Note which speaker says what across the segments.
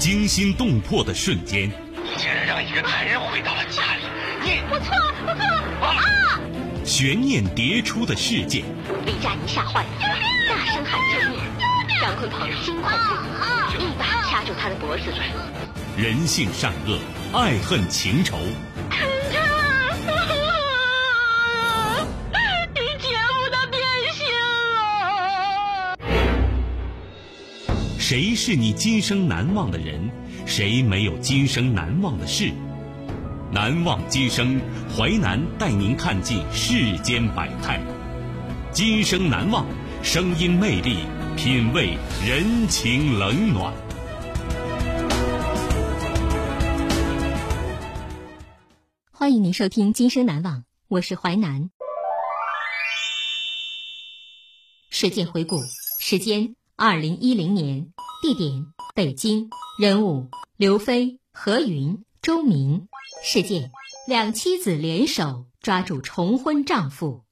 Speaker 1: 惊心动魄的瞬间。
Speaker 2: 你竟然让一个男人回到了家里，你
Speaker 3: 我错了，我错了啊！
Speaker 1: 悬念迭出的事件。
Speaker 3: 李佳怡吓坏了，大声喊救命。张坤鹏惊恐不已，一把掐住他的脖子。
Speaker 1: 人性善恶，爱恨情仇。谁是你今生难忘的人？谁没有今生难忘的事？难忘今生，淮南带您看尽世间百态。今生难忘，声音魅力，品味人情冷暖。
Speaker 4: 欢迎您收听《今生难忘》，我是淮南。事件回顾时间：二零一零年。地点：北京。人物：刘飞、何云、周明。事件：两妻子联手抓住重婚丈夫。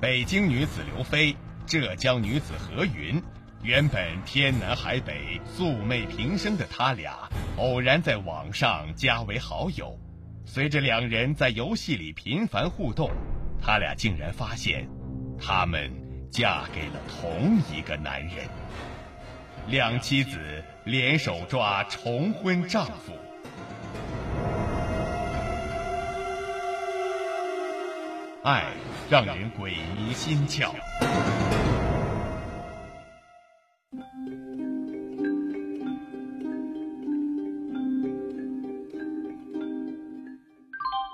Speaker 5: 北京女子刘飞，浙江女子何云，原本天南海北、素昧平生的他俩，偶然在网上加为好友。随着两人在游戏里频繁互动。他俩竟然发现，他们嫁给了同一个男人。两妻子联手抓重婚丈夫，爱让人鬼迷心窍。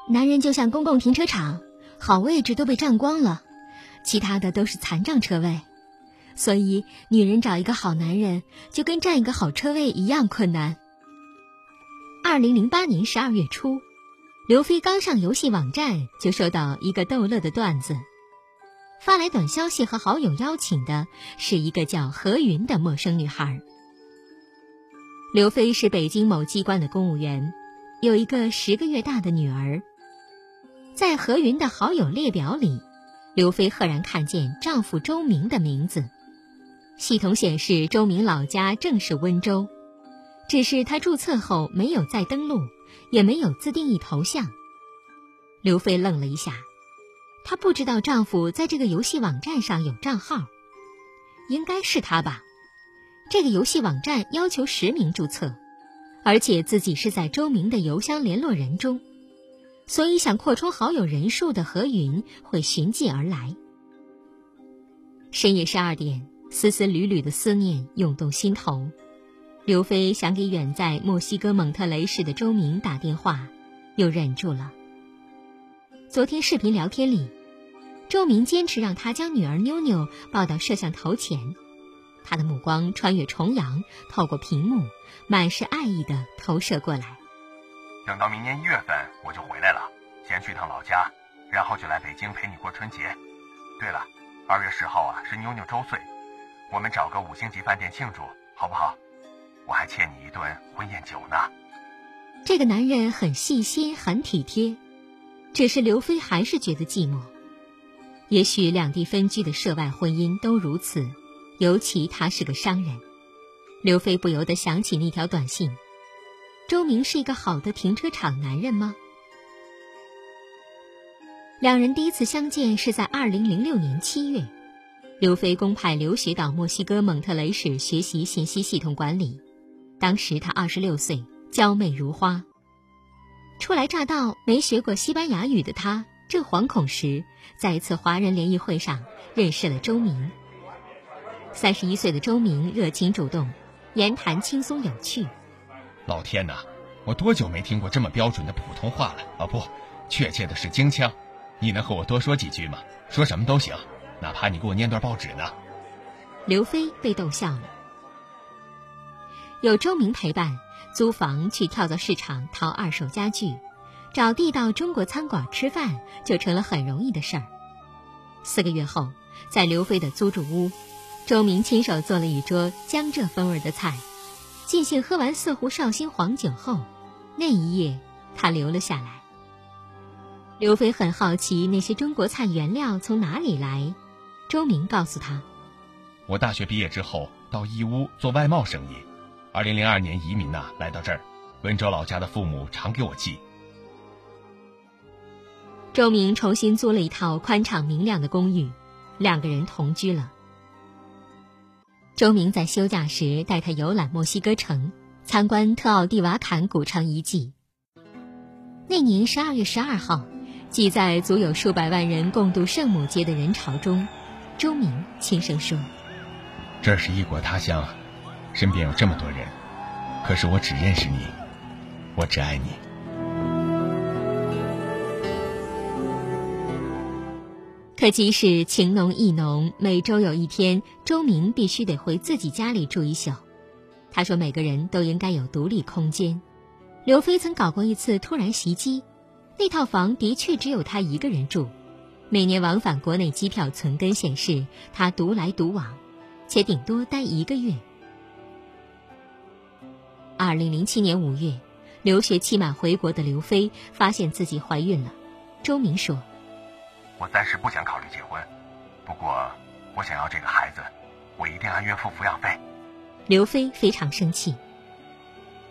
Speaker 4: 男人就像公共停车场。好位置都被占光了，其他的都是残障车位，所以女人找一个好男人就跟占一个好车位一样困难。二零零八年十二月初，刘飞刚上游戏网站就收到一个逗乐的段子，发来短消息和好友邀请的是一个叫何云的陌生女孩。刘飞是北京某机关的公务员，有一个十个月大的女儿。在何云的好友列表里，刘飞赫然看见丈夫周明的名字。系统显示周明老家正是温州，只是他注册后没有再登录，也没有自定义头像。刘飞愣了一下，她不知道丈夫在这个游戏网站上有账号，应该是他吧？这个游戏网站要求实名注册，而且自己是在周明的邮箱联络人中。所以，想扩充好友人数的何云会寻迹而来。深夜十二点，丝丝缕缕的思念涌动心头。刘飞想给远在墨西哥蒙特雷市的周明打电话，又忍住了。昨天视频聊天里，周明坚持让他将女儿妞妞抱到摄像头前，他的目光穿越重洋，透过屏幕，满是爱意的投射过来。
Speaker 6: 等到明年一月份我就回来了，先去趟老家，然后就来北京陪你过春节。对了，二月十号啊是妞妞周岁，我们找个五星级饭店庆祝，好不好？我还欠你一顿婚宴酒呢。
Speaker 4: 这个男人很细心，很体贴，只是刘飞还是觉得寂寞。也许两地分居的涉外婚姻都如此，尤其他是个商人。刘飞不由得想起那条短信。周明是一个好的停车场男人吗？两人第一次相见是在二零零六年七月，刘飞公派留学到墨西哥蒙特雷市学习信息系统管理，当时他二十六岁，娇媚如花。初来乍到、没学过西班牙语的他正惶恐时，在一次华人联谊会上认识了周明。三十一岁的周明热情主动，言谈轻松有趣。
Speaker 5: 老天哪，我多久没听过这么标准的普通话了？啊，不，确切的是京腔。你能和我多说几句吗？说什么都行，哪怕你给我念段报纸呢。
Speaker 4: 刘飞被逗笑了。有周明陪伴，租房去跳蚤市场淘二手家具，找地道中国餐馆吃饭，就成了很容易的事儿。四个月后，在刘飞的租住屋，周明亲手做了一桌江浙风味的菜。尽兴喝完四壶绍兴黄酒后，那一夜他留了下来。刘飞很好奇那些中国菜原料从哪里来，周明告诉他：“
Speaker 5: 我大学毕业之后到义乌做外贸生意，二零零二年移民呐，来到这儿。温州老家的父母常给我寄。”
Speaker 4: 周明重新租了一套宽敞明亮的公寓，两个人同居了。周明在休假时带他游览墨西哥城，参观特奥蒂瓦坎古城遗迹。那年十二月十二号，挤在足有数百万人共度圣母节的人潮中，周明轻声说：“
Speaker 5: 这是异国他乡，身边有这么多人，可是我只认识你，我只爱你。”
Speaker 4: 可即使情浓意浓，每周有一天，周明必须得回自己家里住一宿。他说：“每个人都应该有独立空间。”刘飞曾搞过一次突然袭击，那套房的确只有他一个人住。每年往返国内机票存根显示，他独来独往，且顶多待一个月。二零零七年五月，留学期满回国的刘飞发现自己怀孕了。周明说。
Speaker 6: 我暂时不想考虑结婚，不过我想要这个孩子，我一定按月付抚养费。
Speaker 4: 刘飞非常生气。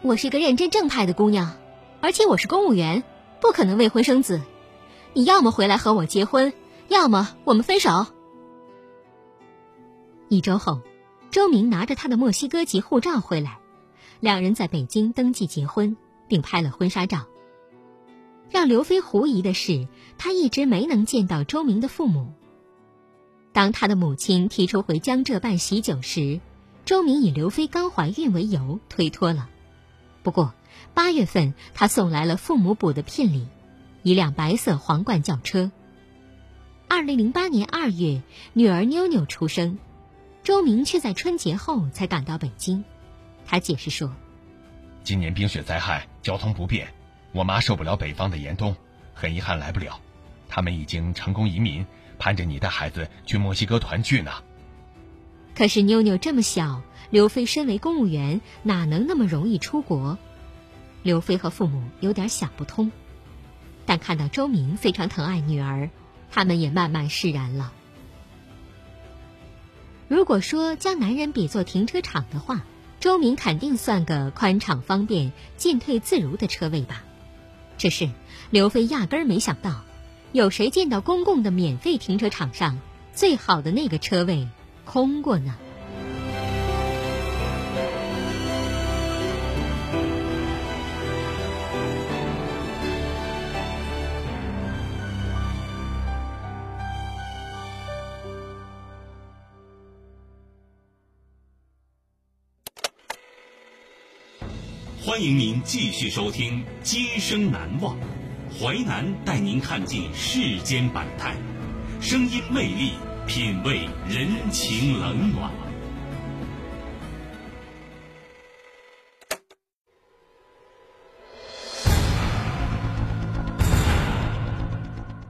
Speaker 4: 我是个认真正派的姑娘，而且我是公务员，不可能未婚生子。你要么回来和我结婚，要么我们分手。一周后，周明拿着他的墨西哥籍护照回来，两人在北京登记结婚，并拍了婚纱照。让刘飞狐疑的是，他一直没能见到周明的父母。当他的母亲提出回江浙办喜酒时，周明以刘飞刚怀孕为由推脱了。不过，八月份他送来了父母补的聘礼，一辆白色皇冠轿车。二零零八年二月，女儿妞妞出生，周明却在春节后才赶到北京。他解释说：“
Speaker 5: 今年冰雪灾害，交通不便。”我妈受不了北方的严冬，很遗憾来不了。他们已经成功移民，盼着你带孩子去墨西哥团聚呢。
Speaker 4: 可是妞妞这么小，刘飞身为公务员，哪能那么容易出国？刘飞和父母有点想不通，但看到周明非常疼爱女儿，他们也慢慢释然了。如果说将男人比作停车场的话，周明肯定算个宽敞方便、进退自如的车位吧。只是刘飞压根儿没想到，有谁见到公共的免费停车场上最好的那个车位空过呢？
Speaker 1: 欢迎您继续收听《今生难忘》，淮南带您看尽世间百态，声音魅力，品味人情冷暖。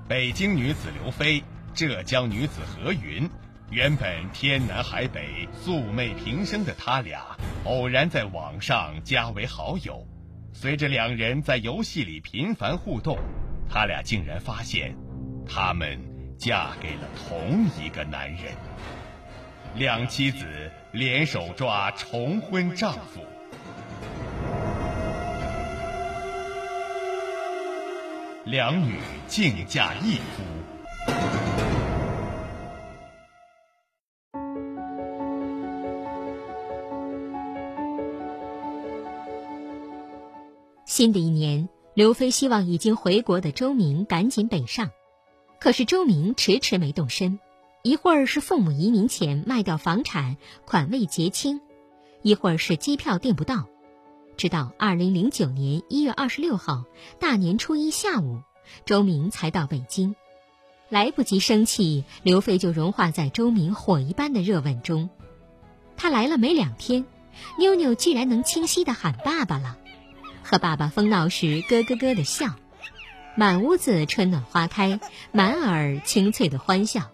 Speaker 5: 北京女子刘飞，浙江女子何云。原本天南海北、素昧平生的他俩，偶然在网上加为好友。随着两人在游戏里频繁互动，他俩竟然发现，他们嫁给了同一个男人。两妻子联手抓重婚丈夫，两女竞嫁一夫。
Speaker 4: 新的一年，刘飞希望已经回国的周明赶紧北上，可是周明迟迟没动身。一会儿是父母移民前卖掉房产，款未结清；一会儿是机票订不到。直到二零零九年一月二十六号大年初一下午，周明才到北京。来不及生气，刘飞就融化在周明火一般的热吻中。他来了没两天，妞妞居然能清晰的喊爸爸了。和爸爸疯闹时，咯咯咯的笑，满屋子春暖花开，满耳清脆的欢笑。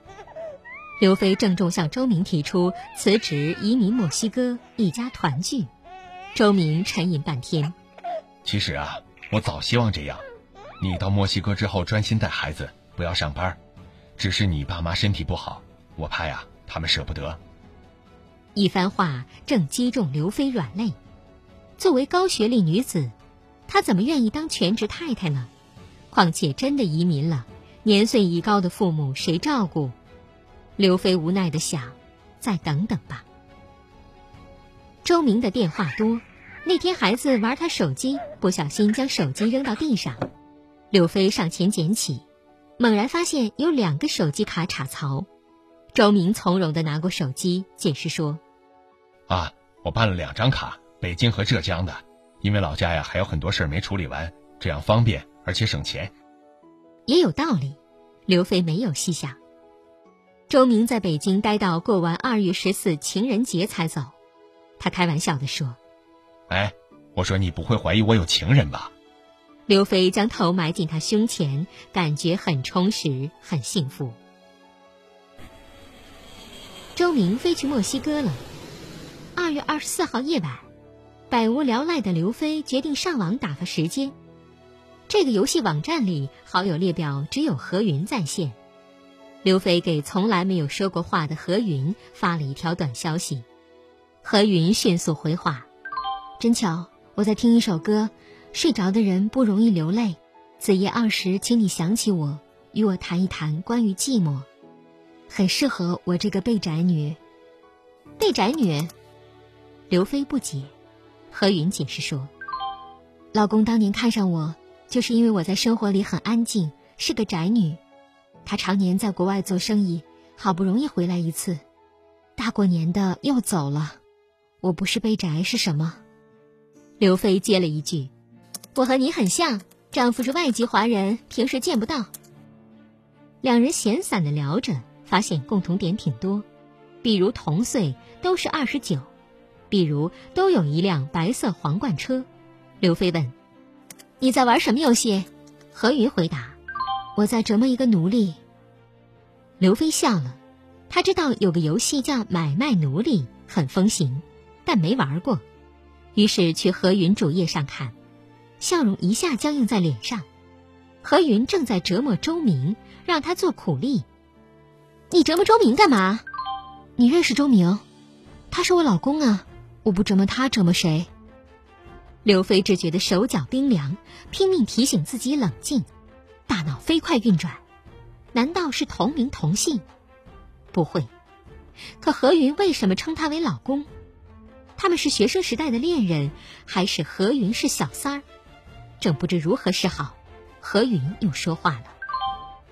Speaker 4: 刘飞郑重向周明提出辞职移民墨西哥，一家团聚。周明沉吟半天，
Speaker 5: 其实啊，我早希望这样。你到墨西哥之后专心带孩子，不要上班。只是你爸妈身体不好，我怕呀，他们舍不得。
Speaker 4: 一番话正击中刘飞软肋。作为高学历女子，她怎么愿意当全职太太呢？况且真的移民了，年岁已高的父母谁照顾？刘飞无奈的想：再等等吧。周明的电话多，那天孩子玩他手机，不小心将手机扔到地上，刘飞上前捡起，猛然发现有两个手机卡插槽。周明从容的拿过手机，解释说：“
Speaker 5: 啊，我办了两张卡，北京和浙江的，因为老家呀还有很多事儿没处理完，这样方便而且省钱。”
Speaker 4: 也有道理，刘飞没有细想。周明在北京待到过完二月十四情人节才走。他开玩笑的说：“
Speaker 5: 哎，我说你不会怀疑我有情人吧？”
Speaker 4: 刘飞将头埋进他胸前，感觉很充实，很幸福。周明飞去墨西哥了。二月二十四号夜晚，百无聊赖的刘飞决定上网打发时间。这个游戏网站里好友列表只有何云在线。刘飞给从来没有说过话的何云发了一条短消息。何云迅速回话：“真巧，我在听一首歌，睡着的人不容易流泪。子夜二时，请你想起我，与我谈一谈关于寂寞，很适合我这个被宅女。被宅女？”刘飞不解。何云解释说：“老公当年看上我，就是因为我在生活里很安静，是个宅女。他常年在国外做生意，好不容易回来一次，大过年的又走了。”我不是被宅是什么？刘飞接了一句：“我和你很像，丈夫是外籍华人，平时见不到。”两人闲散的聊着，发现共同点挺多，比如同岁，都是二十九，比如都有一辆白色皇冠车。刘飞问：“你在玩什么游戏？”何云回答：“我在折磨一个奴隶。”刘飞笑了，他知道有个游戏叫买卖奴隶，很风行。但没玩过，于是去何云主页上看，笑容一下僵硬在脸上。何云正在折磨周明，让他做苦力。你折磨周明干嘛？你认识周明？他是我老公啊！我不折磨他，折磨谁？刘飞只觉得手脚冰凉，拼命提醒自己冷静，大脑飞快运转。难道是同名同姓？不会。可何云为什么称他为老公？他们是学生时代的恋人，还是何云是小三儿？正不知如何是好，何云又说话了：“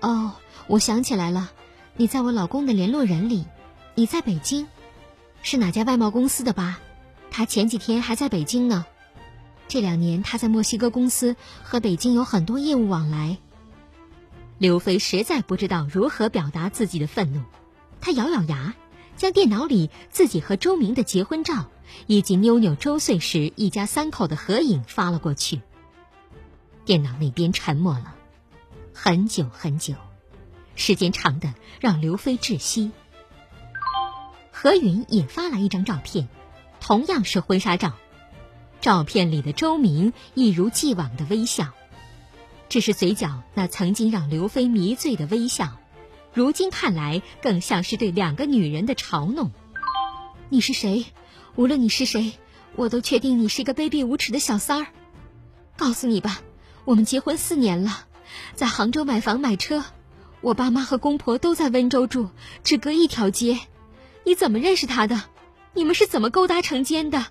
Speaker 4: 哦，我想起来了，你在我老公的联络人里，你在北京，是哪家外贸公司的吧？他前几天还在北京呢。这两年他在墨西哥公司和北京有很多业务往来。”刘飞实在不知道如何表达自己的愤怒，他咬咬牙，将电脑里自己和周明的结婚照。以及妞妞周岁时一家三口的合影发了过去。电脑那边沉默了很久很久，时间长的让刘飞窒息。何云也发来一张照片，同样是婚纱照，照片里的周明一如既往的微笑，只是嘴角那曾经让刘飞迷醉的微笑，如今看来更像是对两个女人的嘲弄。你是谁？无论你是谁，我都确定你是一个卑鄙无耻的小三儿。告诉你吧，我们结婚四年了，在杭州买房买车，我爸妈和公婆都在温州住，只隔一条街。你怎么认识他的？你们是怎么勾搭成奸的？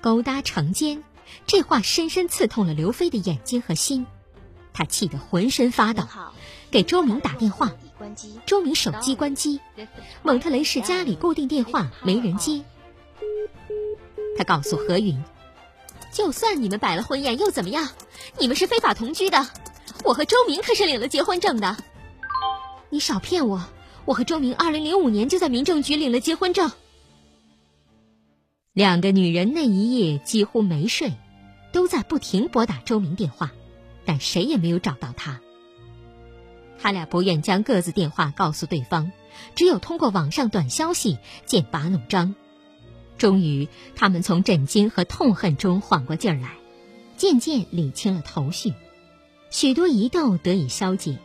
Speaker 4: 勾搭成奸，这话深深刺痛了刘飞的眼睛和心，他气得浑身发抖，给周明打电话。周明手机关机，蒙特雷市家里固定电话没人接。他告诉何云：“就算你们摆了婚宴又怎么样？你们是非法同居的。我和周明可是领了结婚证的。你少骗我！我和周明二零零五年就在民政局领了结婚证。”两个女人那一夜几乎没睡，都在不停拨打周明电话，但谁也没有找到他。他俩不愿将各自电话告诉对方，只有通过网上短消息剑拔弩张。终于，他们从震惊和痛恨中缓过劲儿来，渐渐理清了头绪，许多疑窦得以消解。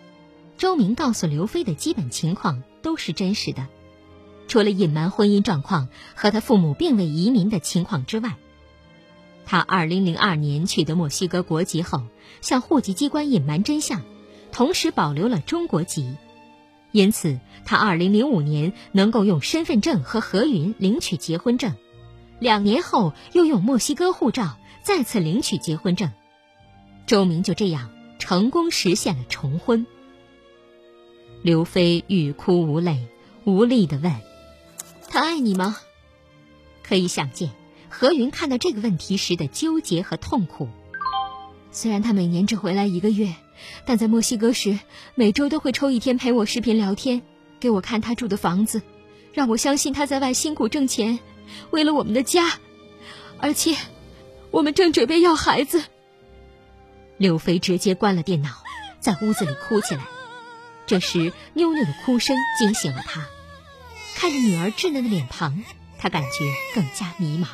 Speaker 4: 周明告诉刘飞的基本情况，都是真实的，除了隐瞒婚姻状况和他父母并未移民的情况之外。他2002年取得墨西哥国籍后，向户籍机关隐瞒真相，同时保留了中国籍，因此他2005年能够用身份证和何云领取结婚证，两年后又用墨西哥护照再次领取结婚证，周明就这样成功实现了重婚。刘飞欲哭无泪，无力地问：“他爱你吗？”可以想见。何云看到这个问题时的纠结和痛苦。虽然他每年只回来一个月，但在墨西哥时，每周都会抽一天陪我视频聊天，给我看他住的房子，让我相信他在外辛苦挣钱，为了我们的家。而且，我们正准备要孩子。刘飞直接关了电脑，在屋子里哭起来。这时，妞妞的哭声惊醒了他。看着女儿稚嫩的脸庞，他感觉更加迷茫。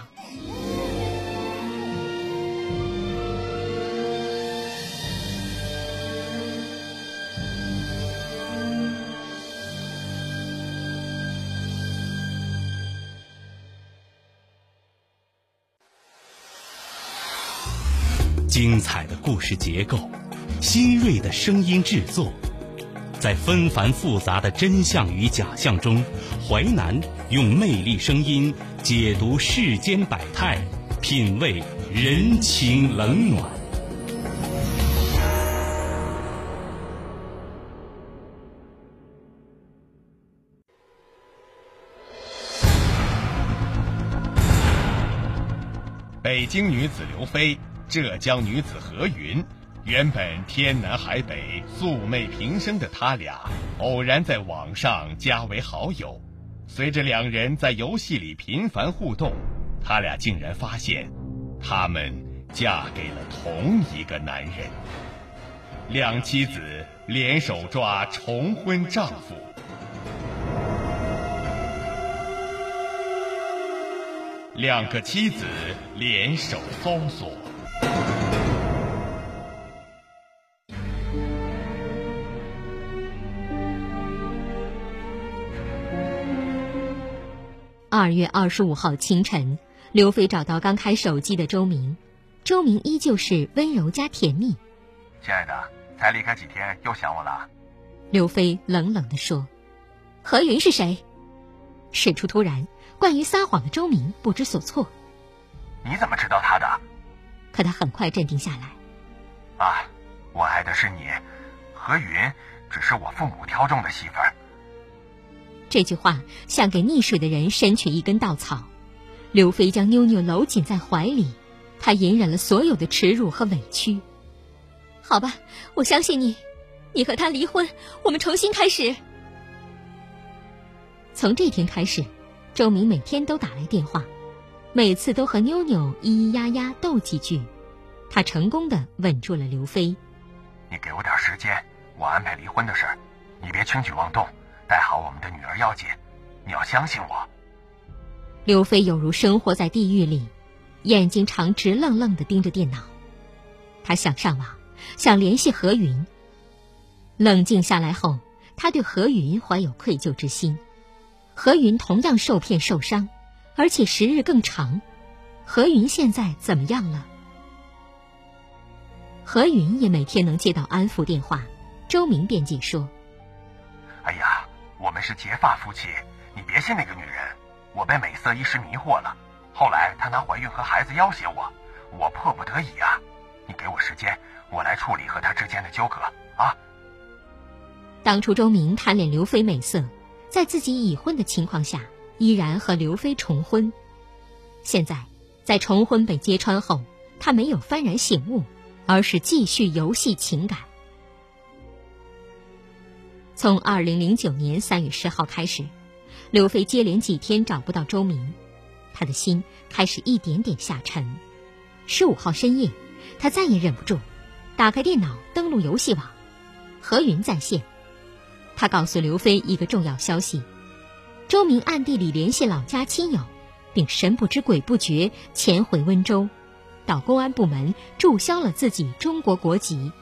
Speaker 1: 精彩的故事结构，新锐的声音制作，在纷繁复杂的真相与假象中，淮南用魅力声音解读世间百态，品味人情冷暖。
Speaker 5: 北京女子刘飞。浙江女子何云，原本天南海北、素昧平生的他俩，偶然在网上加为好友。随着两人在游戏里频繁互动，他俩竟然发现，他们嫁给了同一个男人。两妻子联手抓重婚丈夫，两个妻子联手搜索。
Speaker 4: 二月二十五号清晨，刘飞找到刚开手机的周明，周明依旧是温柔加甜蜜。
Speaker 6: 亲爱的，才离开几天又想我了？
Speaker 4: 刘飞冷冷地说：“何云是谁？”事出突然，惯于撒谎的周明不知所措。
Speaker 6: 你怎么知道他的？
Speaker 4: 可他很快镇定下来。
Speaker 6: 啊，我爱的是你，何云只是我父母挑中的媳妇儿。
Speaker 4: 这句话像给溺水的人伸去一根稻草。刘飞将妞妞搂紧在怀里，他隐忍了所有的耻辱和委屈。好吧，我相信你，你和他离婚，我们重新开始。从这天开始，周明每天都打来电话，每次都和妞妞咿咿呀呀斗几句，他成功的稳住了刘飞。
Speaker 6: 你给我点时间，我安排离婚的事，你别轻举妄动。带好我们的女儿要紧，你要相信我。
Speaker 4: 刘飞有如生活在地狱里，眼睛常直愣愣的盯着电脑。他想上网，想联系何云。冷静下来后，他对何云怀有愧疚之心。何云同样受骗受伤，而且时日更长。何云现在怎么样了？何云也每天能接到安抚电话。周明辩解说：“
Speaker 6: 哎呀。”我们是结发夫妻，你别信那个女人。我被美色一时迷惑了，后来她拿怀孕和孩子要挟我，我迫不得已啊。你给我时间，我来处理和她之间的纠葛啊。
Speaker 4: 当初周明贪恋刘飞美色，在自己已婚的情况下，依然和刘飞重婚。现在，在重婚被揭穿后，他没有幡然醒悟，而是继续游戏情感。从二零零九年三月十号开始，刘飞接连几天找不到周明，他的心开始一点点下沉。十五号深夜，他再也忍不住，打开电脑登录游戏网，何云在线。他告诉刘飞一个重要消息：周明暗地里联系老家亲友，并神不知鬼不觉潜回温州，到公安部门注销了自己中国国籍。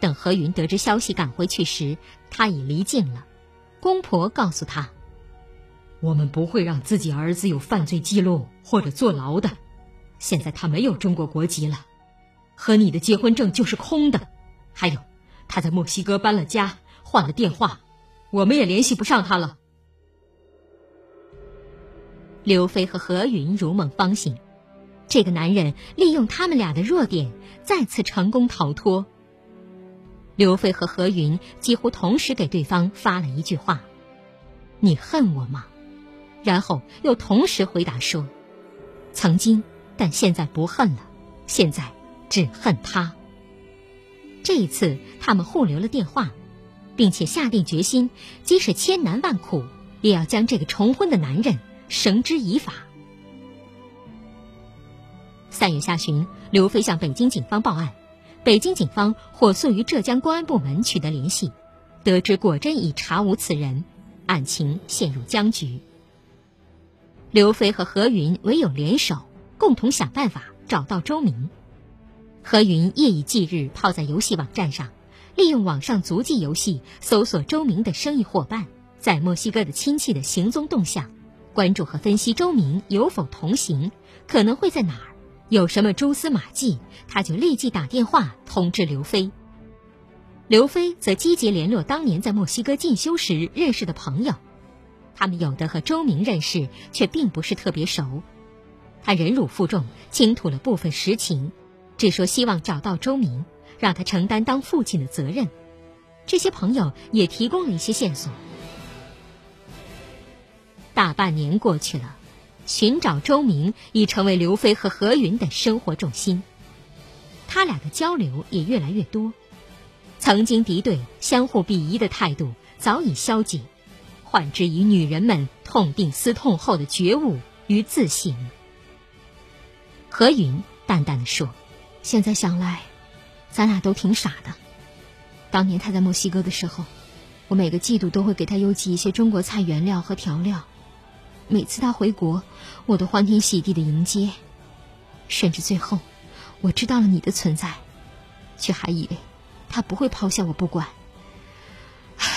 Speaker 4: 等何云得知消息赶回去时，他已离境了。公婆告诉他：“
Speaker 7: 我们不会让自己儿子有犯罪记录或者坐牢的。现在他没有中国国籍了，和你的结婚证就是空的。还有，他在墨西哥搬了家，换了电话，我们也联系不上他了。”
Speaker 4: 刘飞和何云如梦方醒，这个男人利用他们俩的弱点，再次成功逃脱。刘飞和何云几乎同时给对方发了一句话：“你恨我吗？”然后又同时回答说：“曾经，但现在不恨了，现在只恨他。”这一次，他们互留了电话，并且下定决心，即使千难万苦，也要将这个重婚的男人绳之以法。三月下旬，刘飞向北京警方报案。北京警方火速与浙江公安部门取得联系，得知果真已查无此人，案情陷入僵局。刘飞和何云唯有联手，共同想办法找到周明。何云夜以继日泡在游戏网站上，利用网上足迹游戏搜索周明的生意伙伴在墨西哥的亲戚的行踪动向，关注和分析周明有否同行，可能会在哪儿。有什么蛛丝马迹，他就立即打电话通知刘飞。刘飞则积极联络当年在墨西哥进修时认识的朋友，他们有的和周明认识，却并不是特别熟。他忍辱负重，倾吐了部分实情，只说希望找到周明，让他承担当父亲的责任。这些朋友也提供了一些线索。大半年过去了。寻找周明已成为刘飞和何云的生活重心。他俩的交流也越来越多，曾经敌对、相互鄙夷的态度早已消解，换之以女人们痛定思痛后的觉悟与自省。何云淡淡的说：“现在想来，咱俩都挺傻的。当年他在墨西哥的时候，我每个季度都会给他邮寄一些中国菜原料和调料。”每次他回国，我都欢天喜地的迎接，甚至最后，我知道了你的存在，却还以为他不会抛下我不管。唉，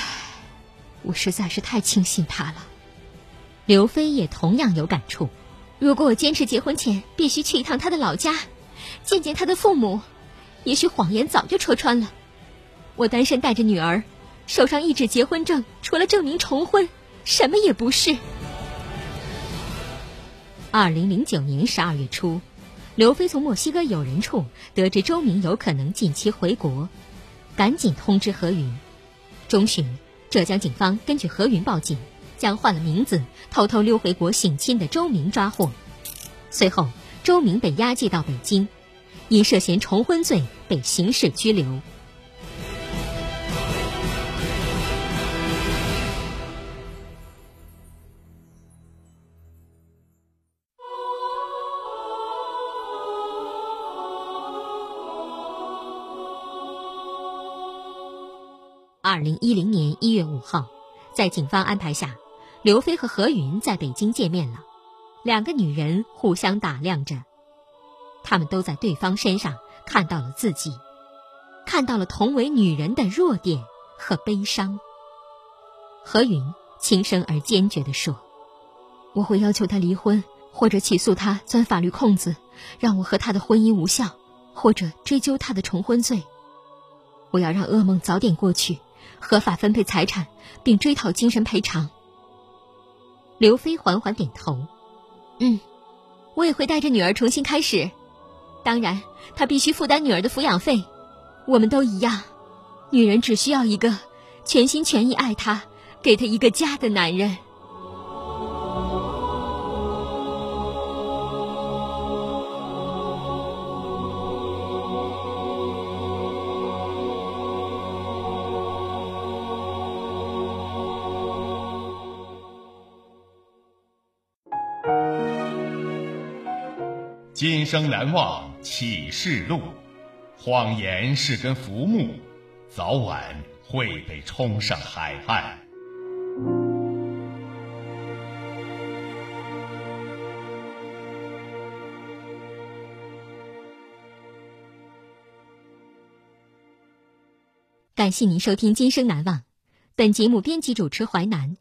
Speaker 4: 我实在是太轻信他了。刘飞也同样有感触。如果我坚持结婚前必须去一趟他的老家，见见他的父母，也许谎言早就戳穿了。我单身带着女儿，手上一纸结婚证，除了证明重婚，什么也不是。二零零九年十二月初，刘飞从墨西哥友人处得知周明有可能近期回国，赶紧通知何云。中旬，浙江警方根据何云报警，将换了名字、偷偷溜回国省亲的周明抓获。随后，周明被押解到北京，因涉嫌重婚罪被刑事拘留。二零一零年一月五号，在警方安排下，刘飞和何云在北京见面了。两个女人互相打量着，他们都在对方身上看到了自己，看到了同为女人的弱点和悲伤。何云轻声而坚决地说：“我会要求他离婚，或者起诉他钻法律空子，让我和他的婚姻无效，或者追究他的重婚罪。我要让噩梦早点过去。”合法分配财产，并追讨精神赔偿。刘飞缓缓点头，嗯，我也会带着女儿重新开始。当然，她必须负担女儿的抚养费。我们都一样，女人只需要一个全心全意爱她、给她一个家的男人。
Speaker 5: 生难忘启示录，谎言是根浮木，早晚会被冲上海岸。
Speaker 4: 感谢您收听《今生难忘》，本节目编辑主持淮南，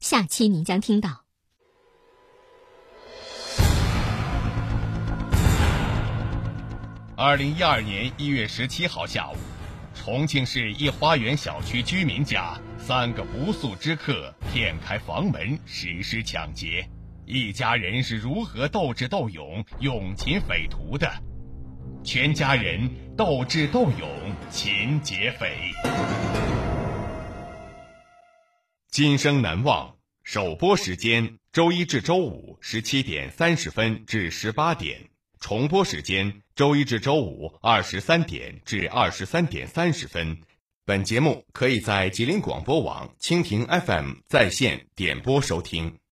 Speaker 4: 下期您将听到。
Speaker 5: 二零一二年一月十七号下午，重庆市一花园小区居民家三个不速之客骗开房门实施抢劫，一家人是如何斗智斗勇、勇擒匪徒的？全家人斗智斗勇，擒劫匪。今生难忘首播时间：周一至周五十七点三十分至十八点，重播时间：周一至周五二十三点至二十三点三十分。本节目可以在吉林广播网、蜻蜓 FM 在线点播收听。